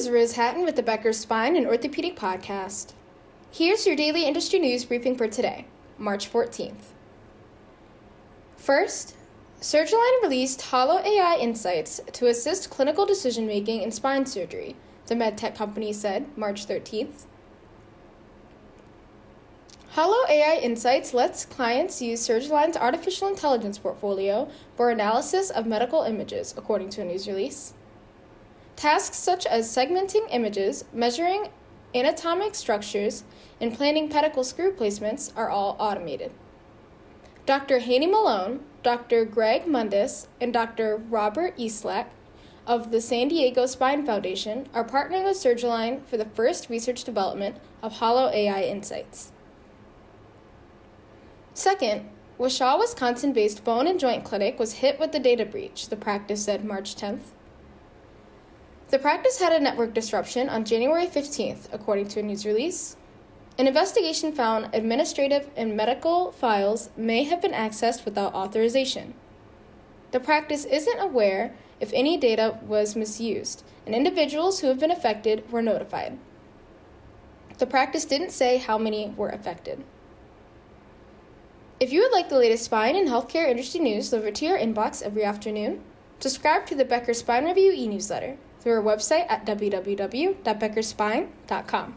is Riz Hatton with the Becker Spine and Orthopedic Podcast. Here's your daily industry news briefing for today, March 14th. First, Surgalign released Holo AI insights to assist clinical decision making in spine surgery, the medtech company said March 13th. Holo AI Insights lets clients use Surgalign's artificial intelligence portfolio for analysis of medical images, according to a news release. Tasks such as segmenting images, measuring anatomic structures, and planning pedicle screw placements are all automated. Dr. Hani Malone, Dr. Greg Mundis, and Dr. Robert Eastlack of the San Diego Spine Foundation are partnering with Surgalign for the first research development of Holo AI Insights. Second, Wausau, Wisconsin based Bone and Joint Clinic was hit with the data breach, the practice said March 10th. The practice had a network disruption on January 15th, according to a news release. An investigation found administrative and medical files may have been accessed without authorization. The practice isn't aware if any data was misused, and individuals who have been affected were notified. The practice didn't say how many were affected. If you would like the latest spine and healthcare industry news delivered to your inbox every afternoon, subscribe to the Becker Spine Review e newsletter through our website at www.beckerspine.com.